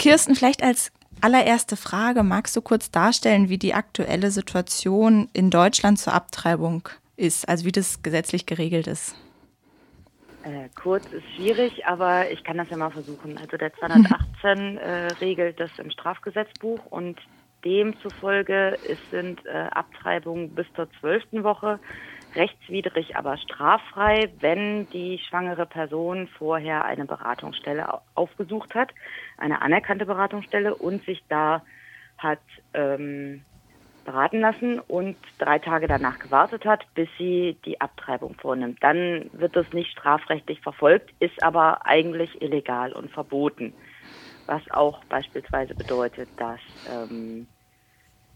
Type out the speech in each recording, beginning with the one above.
Kirsten, vielleicht als allererste Frage, magst du kurz darstellen, wie die aktuelle Situation in Deutschland zur Abtreibung ist, also wie das gesetzlich geregelt ist? Äh, kurz ist schwierig, aber ich kann das ja mal versuchen. Also der 218 äh, regelt das im Strafgesetzbuch und demzufolge sind äh, Abtreibungen bis zur zwölften Woche rechtswidrig, aber straffrei, wenn die schwangere Person vorher eine Beratungsstelle aufgesucht hat, eine anerkannte Beratungsstelle und sich da hat ähm, beraten lassen und drei Tage danach gewartet hat, bis sie die Abtreibung vornimmt. Dann wird das nicht strafrechtlich verfolgt, ist aber eigentlich illegal und verboten. Was auch beispielsweise bedeutet, dass ähm,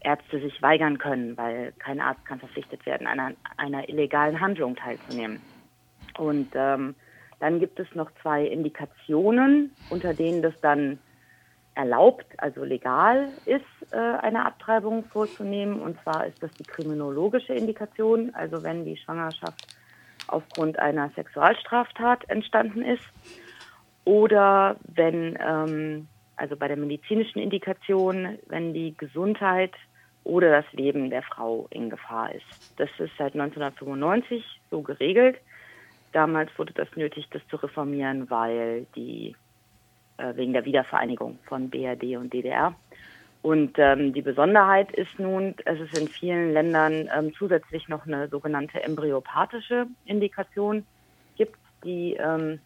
Ärzte sich weigern können, weil kein Arzt kann verpflichtet werden, an einer, einer illegalen Handlung teilzunehmen. Und ähm, dann gibt es noch zwei Indikationen, unter denen das dann erlaubt, also legal ist, äh, eine Abtreibung vorzunehmen. Und zwar ist das die kriminologische Indikation, also wenn die Schwangerschaft aufgrund einer Sexualstraftat entstanden ist oder wenn, ähm, also bei der medizinischen Indikation, wenn die Gesundheit oder das Leben der Frau in Gefahr ist. Das ist seit 1995 so geregelt. Damals wurde das nötig, das zu reformieren, weil die äh, wegen der Wiedervereinigung von BRD und DDR. Und ähm, die Besonderheit ist nun, es ist in vielen Ländern ähm, zusätzlich noch eine sogenannte embryopathische Indikation gibt, die ähm,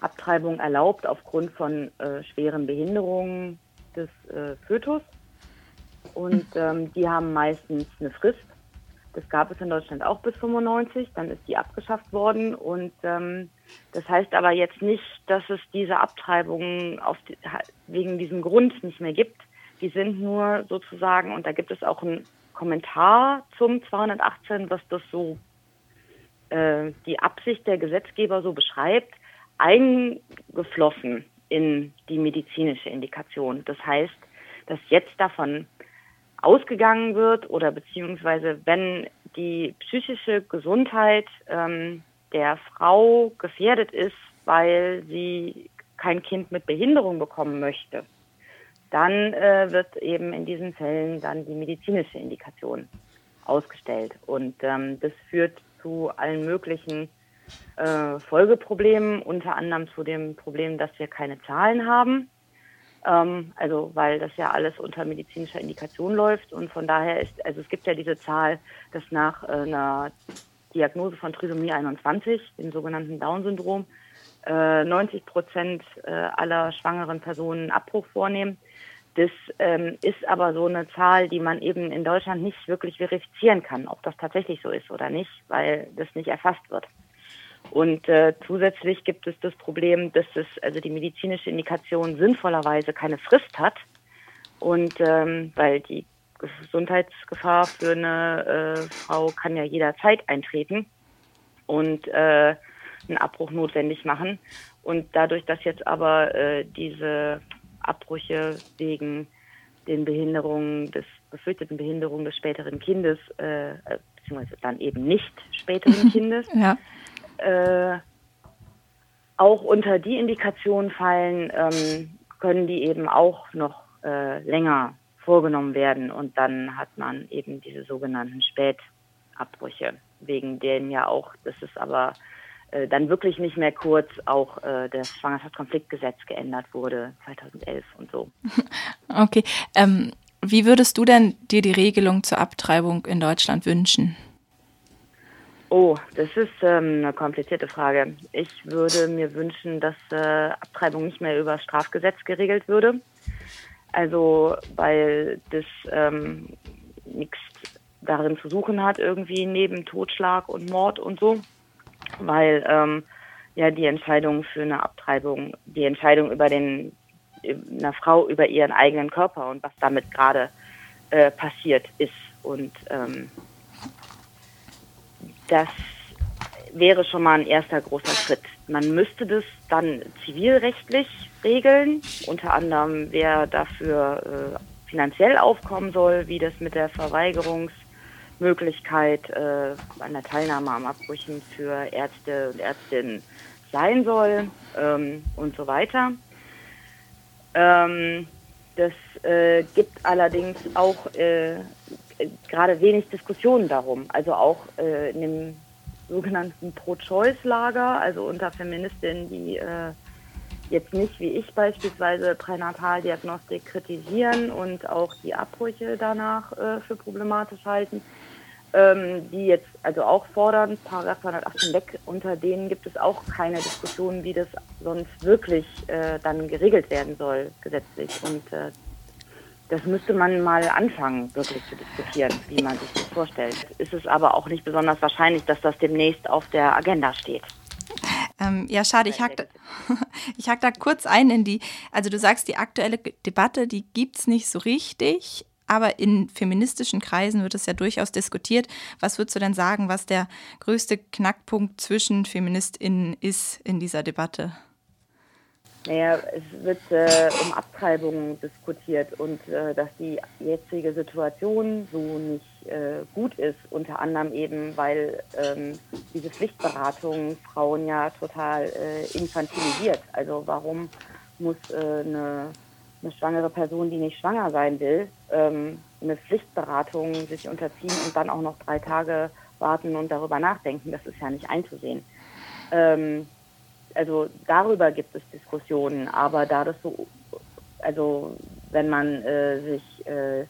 Abtreibung erlaubt aufgrund von äh, schweren Behinderungen des äh, Fötus. Und ähm, die haben meistens eine Frist. Das gab es in Deutschland auch bis 95, dann ist die abgeschafft worden. Und ähm, das heißt aber jetzt nicht, dass es diese Abtreibungen die, wegen diesem Grund nicht mehr gibt. Die sind nur sozusagen, und da gibt es auch einen Kommentar zum 218, was das so äh, die Absicht der Gesetzgeber so beschreibt, eingeflossen in die medizinische Indikation. Das heißt, dass jetzt davon ausgegangen wird oder beziehungsweise wenn die psychische Gesundheit ähm, der Frau gefährdet ist, weil sie kein Kind mit Behinderung bekommen möchte, dann äh, wird eben in diesen Fällen dann die medizinische Indikation ausgestellt. Und ähm, das führt zu allen möglichen äh, Folgeproblemen, unter anderem zu dem Problem, dass wir keine Zahlen haben. Ähm, also weil das ja alles unter medizinischer Indikation läuft und von daher ist, also es gibt ja diese Zahl, dass nach äh, einer Diagnose von Trisomie 21, dem sogenannten Down-Syndrom, äh, 90 Prozent äh, aller schwangeren Personen Abbruch vornehmen. Das ähm, ist aber so eine Zahl, die man eben in Deutschland nicht wirklich verifizieren kann, ob das tatsächlich so ist oder nicht, weil das nicht erfasst wird. Und äh, zusätzlich gibt es das Problem, dass es also die medizinische Indikation sinnvollerweise keine Frist hat. Und ähm, weil die Gesundheitsgefahr für eine äh, Frau kann ja jederzeit eintreten und äh, einen Abbruch notwendig machen. Und dadurch, dass jetzt aber äh, diese Abbrüche wegen den Behinderungen des befürchteten Behinderungen des späteren Kindes, äh, äh beziehungsweise dann eben nicht späteren Kindes, ja äh, auch unter die Indikationen fallen, ähm, können die eben auch noch äh, länger vorgenommen werden und dann hat man eben diese sogenannten Spätabbrüche, wegen denen ja auch, das ist aber äh, dann wirklich nicht mehr kurz, auch äh, das Schwangerschaftskonfliktgesetz geändert wurde 2011 und so. Okay, ähm, wie würdest du denn dir die Regelung zur Abtreibung in Deutschland wünschen? Oh, das ist ähm, eine komplizierte Frage. Ich würde mir wünschen, dass äh, Abtreibung nicht mehr über Strafgesetz geregelt würde. Also, weil das ähm, nichts darin zu suchen hat, irgendwie neben Totschlag und Mord und so. Weil ähm, ja die Entscheidung für eine Abtreibung, die Entscheidung über den einer Frau über ihren eigenen Körper und was damit gerade äh, passiert ist. Und ähm, das wäre schon mal ein erster großer Schritt. Man müsste das dann zivilrechtlich regeln, unter anderem wer dafür äh, finanziell aufkommen soll, wie das mit der Verweigerungsmöglichkeit äh, an der Teilnahme am Abbrüchen für Ärzte und Ärztinnen sein soll ähm, und so weiter. Ähm, das äh, gibt allerdings auch äh, gerade wenig Diskussionen darum. Also auch äh, in dem sogenannten Pro-Choice-Lager, also unter Feministinnen, die äh, jetzt nicht wie ich beispielsweise Pränataldiagnostik kritisieren und auch die Abbrüche danach äh, für problematisch halten, ähm, die jetzt also auch fordern, Paragraph 218 weg, unter denen gibt es auch keine Diskussion, wie das sonst wirklich äh, dann geregelt werden soll gesetzlich. Und äh, das müsste man mal anfangen, wirklich zu diskutieren, wie man sich das vorstellt. Ist es aber auch nicht besonders wahrscheinlich, dass das demnächst auf der Agenda steht. Ähm, ja, schade, ich hack, da, ich hack da kurz ein in die, also du sagst, die aktuelle Debatte, die gibt es nicht so richtig, aber in feministischen Kreisen wird es ja durchaus diskutiert. Was würdest du denn sagen, was der größte Knackpunkt zwischen FeministInnen ist in dieser Debatte? Naja, es wird äh, um Abtreibungen diskutiert und äh, dass die jetzige Situation so nicht äh, gut ist, unter anderem eben, weil ähm, diese Pflichtberatung Frauen ja total äh, infantilisiert. Also warum muss äh, eine, eine schwangere Person, die nicht schwanger sein will, ähm, eine Pflichtberatung sich unterziehen und dann auch noch drei Tage warten und darüber nachdenken? Das ist ja nicht einzusehen. Ähm, also darüber gibt es Diskussionen, aber da das so, also wenn man äh, sich äh,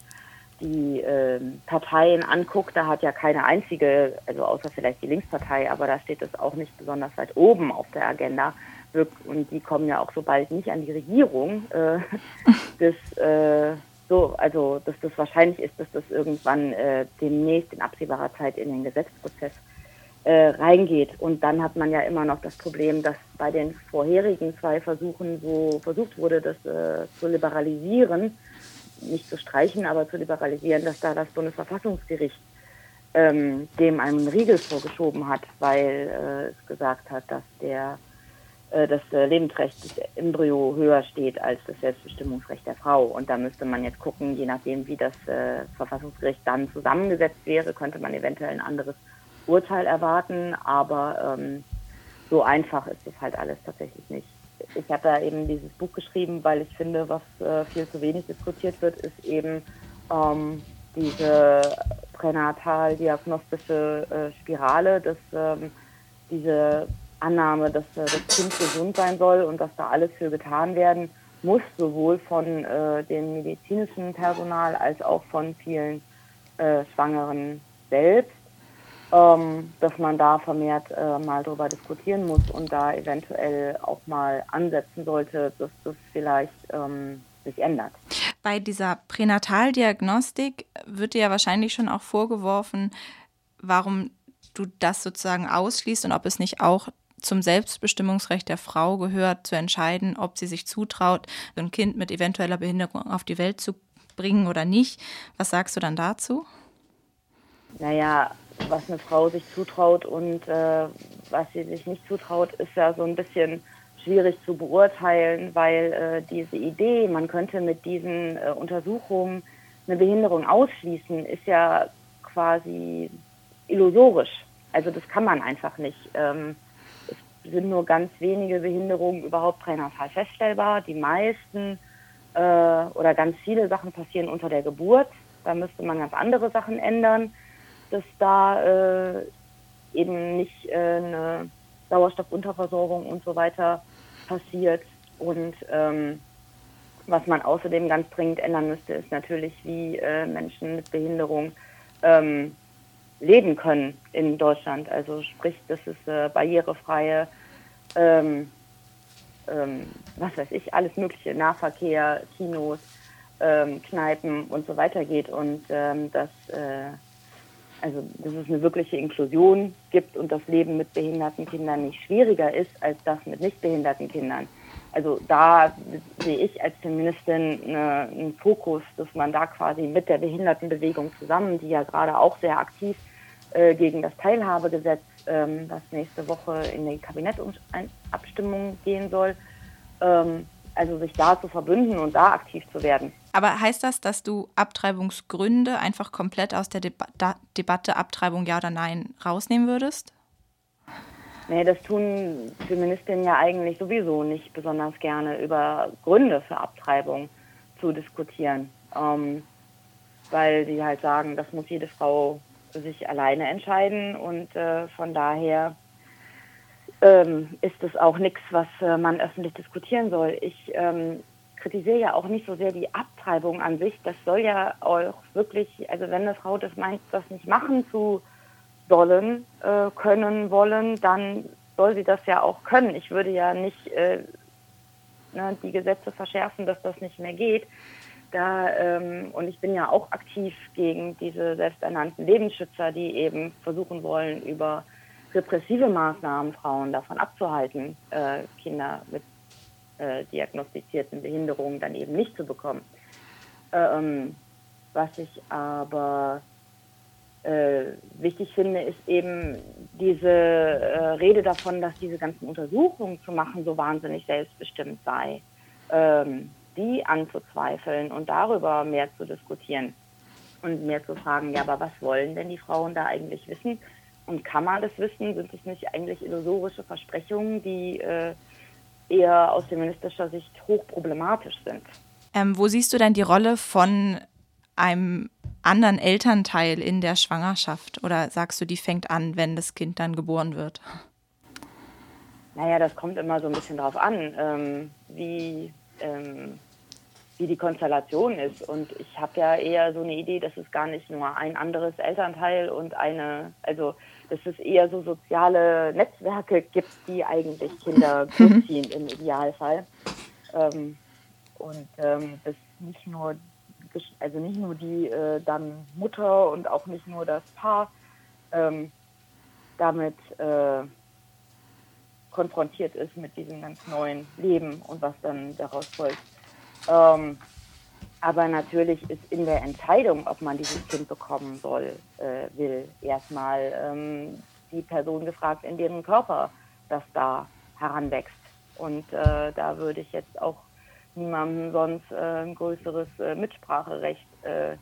die äh, Parteien anguckt, da hat ja keine einzige, also außer vielleicht die Linkspartei, aber da steht es auch nicht besonders weit oben auf der Agenda. Und die kommen ja auch so bald nicht an die Regierung. Äh, das, äh, so, also, dass das wahrscheinlich ist, dass das irgendwann äh, demnächst in absehbarer Zeit in den Gesetzprozess äh, reingeht. Und dann hat man ja immer noch das Problem, dass bei den vorherigen zwei Versuchen, wo versucht wurde, das äh, zu liberalisieren, nicht zu streichen, aber zu liberalisieren, dass da das Bundesverfassungsgericht ähm, dem einen Riegel vorgeschoben hat, weil äh, es gesagt hat, dass der äh, das äh, Lebensrecht des Embryo höher steht als das Selbstbestimmungsrecht der Frau. Und da müsste man jetzt gucken, je nachdem, wie das äh, Verfassungsgericht dann zusammengesetzt wäre, könnte man eventuell ein anderes Urteil erwarten, aber ähm, so einfach ist das halt alles tatsächlich nicht. Ich habe da eben dieses Buch geschrieben, weil ich finde, was äh, viel zu wenig diskutiert wird, ist eben ähm, diese pränatal-diagnostische äh, Spirale, dass ähm, diese Annahme, dass äh, das Kind gesund sein soll und dass da alles für getan werden muss, sowohl von äh, dem medizinischen Personal als auch von vielen äh, Schwangeren selbst ähm, dass man da vermehrt äh, mal drüber diskutieren muss und da eventuell auch mal ansetzen sollte, dass das vielleicht ähm, sich ändert. Bei dieser Pränataldiagnostik wird dir ja wahrscheinlich schon auch vorgeworfen, warum du das sozusagen ausschließt und ob es nicht auch zum Selbstbestimmungsrecht der Frau gehört, zu entscheiden, ob sie sich zutraut, ein Kind mit eventueller Behinderung auf die Welt zu bringen oder nicht. Was sagst du dann dazu? Naja, was eine Frau sich zutraut und äh, was sie sich nicht zutraut, ist ja so ein bisschen schwierig zu beurteilen, weil äh, diese Idee, man könnte mit diesen äh, Untersuchungen eine Behinderung ausschließen, ist ja quasi illusorisch. Also das kann man einfach nicht. Ähm, es sind nur ganz wenige Behinderungen überhaupt pränatal feststellbar. Die meisten äh, oder ganz viele Sachen passieren unter der Geburt. Da müsste man ganz andere Sachen ändern dass da äh, eben nicht äh, eine Sauerstoffunterversorgung und so weiter passiert. Und ähm, was man außerdem ganz dringend ändern müsste, ist natürlich, wie äh, Menschen mit Behinderung ähm, leben können in Deutschland. Also sprich, dass es äh, barrierefreie, ähm, ähm, was weiß ich, alles mögliche, Nahverkehr, Kinos, ähm, Kneipen und so weiter geht und ähm, dass äh, also dass es eine wirkliche Inklusion gibt und das Leben mit behinderten Kindern nicht schwieriger ist als das mit nicht behinderten Kindern. Also da sehe ich als Feministin eine, einen Fokus, dass man da quasi mit der Behindertenbewegung zusammen, die ja gerade auch sehr aktiv äh, gegen das Teilhabegesetz, ähm, das nächste Woche in die Kabinettabstimmung gehen soll, ähm, also sich da zu verbünden und da aktiv zu werden. Aber heißt das, dass du Abtreibungsgründe einfach komplett aus der Deba Debatte Abtreibung ja oder nein rausnehmen würdest? Nee, das tun Feministinnen ja eigentlich sowieso nicht besonders gerne, über Gründe für Abtreibung zu diskutieren. Ähm, weil sie halt sagen, das muss jede Frau sich alleine entscheiden und äh, von daher ähm, ist es auch nichts, was äh, man öffentlich diskutieren soll. Ich ähm, kritisiere ja auch nicht so sehr die Abtreibung an sich. Das soll ja auch wirklich, also wenn eine Frau das meint, das nicht machen zu sollen, äh, können, wollen, dann soll sie das ja auch können. Ich würde ja nicht äh, ne, die Gesetze verschärfen, dass das nicht mehr geht. Da, ähm, und ich bin ja auch aktiv gegen diese selbsternannten Lebensschützer, die eben versuchen wollen, über repressive Maßnahmen Frauen davon abzuhalten, äh, Kinder mit äh, diagnostizierten Behinderungen dann eben nicht zu bekommen. Ähm, was ich aber äh, wichtig finde, ist eben diese äh, Rede davon, dass diese ganzen Untersuchungen zu machen so wahnsinnig selbstbestimmt sei, ähm, die anzuzweifeln und darüber mehr zu diskutieren und mehr zu fragen, ja, aber was wollen denn die Frauen da eigentlich wissen? Und kann man das wissen? Sind es nicht eigentlich illusorische Versprechungen, die äh, eher aus feministischer Sicht hochproblematisch sind? Ähm, wo siehst du denn die Rolle von einem anderen Elternteil in der Schwangerschaft? Oder sagst du, die fängt an, wenn das Kind dann geboren wird? Naja, das kommt immer so ein bisschen drauf an, ähm, wie, ähm, wie die Konstellation ist. Und ich habe ja eher so eine Idee, dass es gar nicht nur ein anderes Elternteil und eine, also dass es eher so soziale Netzwerke gibt, die eigentlich Kinder großziehen im Idealfall. Ähm, und ähm, dass nicht nur also nicht nur die äh, dann Mutter und auch nicht nur das Paar ähm, damit äh, konfrontiert ist mit diesem ganz neuen Leben und was dann daraus folgt. Ähm, aber natürlich ist in der Entscheidung, ob man dieses Kind bekommen soll, äh, will, erstmal ähm, die Person gefragt, in deren Körper das da heranwächst. Und äh, da würde ich jetzt auch niemandem sonst äh, ein größeres äh, Mitspracherecht äh,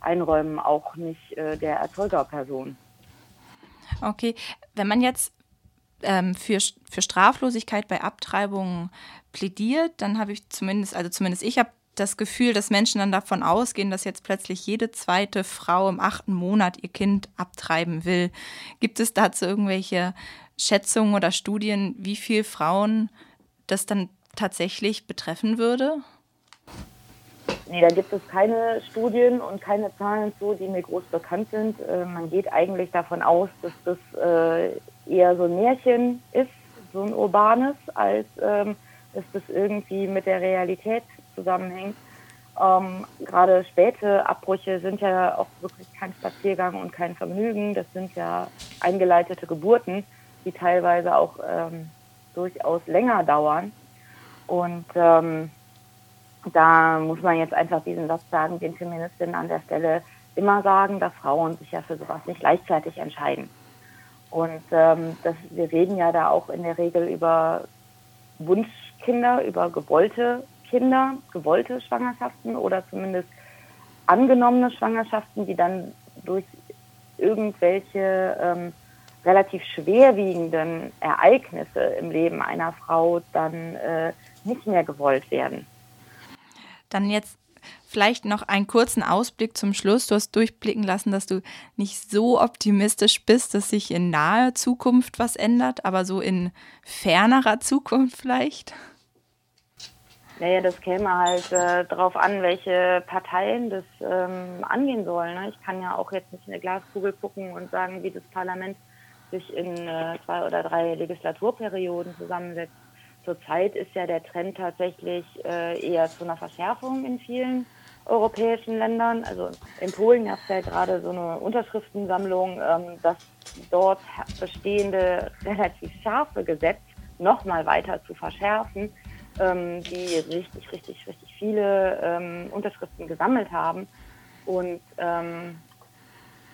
einräumen, auch nicht äh, der Erzeugerperson. Okay, wenn man jetzt ähm, für, für Straflosigkeit bei Abtreibungen plädiert, dann habe ich zumindest, also zumindest ich habe das Gefühl, dass Menschen dann davon ausgehen, dass jetzt plötzlich jede zweite Frau im achten Monat ihr Kind abtreiben will. Gibt es dazu irgendwelche Schätzungen oder Studien, wie viele Frauen das dann tatsächlich betreffen würde? Nee, da gibt es keine Studien und keine Zahlen zu, die mir groß bekannt sind. Äh, man geht eigentlich davon aus, dass das äh, eher so ein Märchen ist, so ein urbanes, als ähm, dass das irgendwie mit der Realität zusammenhängt. Ähm, Gerade späte Abbrüche sind ja auch wirklich kein Spaziergang und kein Vergnügen. Das sind ja eingeleitete Geburten, die teilweise auch ähm, durchaus länger dauern. Und ähm, da muss man jetzt einfach diesen Satz sagen, den Feministinnen an der Stelle immer sagen, dass Frauen sich ja für sowas nicht gleichzeitig entscheiden. Und ähm, das, wir reden ja da auch in der Regel über Wunschkinder, über gewollte Kinder, gewollte Schwangerschaften oder zumindest angenommene Schwangerschaften, die dann durch irgendwelche ähm, relativ schwerwiegenden Ereignisse im Leben einer Frau dann äh, nicht mehr gewollt werden. Dann jetzt vielleicht noch einen kurzen Ausblick zum Schluss. Du hast durchblicken lassen, dass du nicht so optimistisch bist, dass sich in naher Zukunft was ändert, aber so in fernerer Zukunft vielleicht. Naja, das käme halt äh, darauf an, welche Parteien das ähm, angehen sollen. Ne? Ich kann ja auch jetzt nicht in eine Glaskugel gucken und sagen, wie das Parlament sich in äh, zwei oder drei Legislaturperioden zusammensetzt. Zurzeit ist ja der Trend tatsächlich äh, eher zu einer Verschärfung in vielen europäischen Ländern. Also in Polen gab es ja gerade so eine Unterschriftensammlung, ähm, das dort bestehende relativ scharfe Gesetz nochmal weiter zu verschärfen, ähm, die richtig, richtig, richtig viele ähm, Unterschriften gesammelt haben. Und ähm,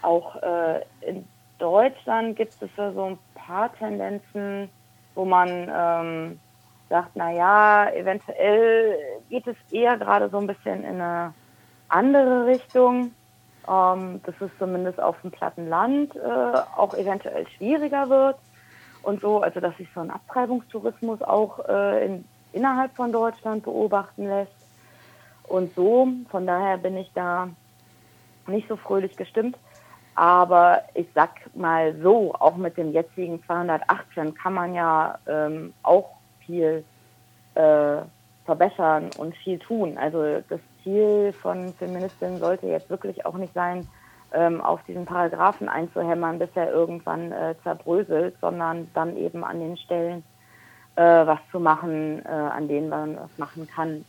auch äh, in Deutschland gibt es ja so ein paar Tendenzen, wo man ähm, sagt, na ja, eventuell geht es eher gerade so ein bisschen in eine andere Richtung. Ähm, dass es zumindest auf dem platten Land äh, auch eventuell schwieriger wird. und so, also dass sich so ein Abtreibungstourismus auch äh, in, innerhalb von Deutschland beobachten lässt. Und so, von daher bin ich da nicht so fröhlich gestimmt. Aber ich sag mal so, auch mit dem jetzigen 218 kann man ja ähm, auch viel äh, verbessern und viel tun. Also das Ziel von Feministinnen sollte jetzt wirklich auch nicht sein, ähm, auf diesen Paragraphen einzuhämmern, bis er irgendwann äh, zerbröselt, sondern dann eben an den Stellen was zu machen, äh, an denen man was machen kann.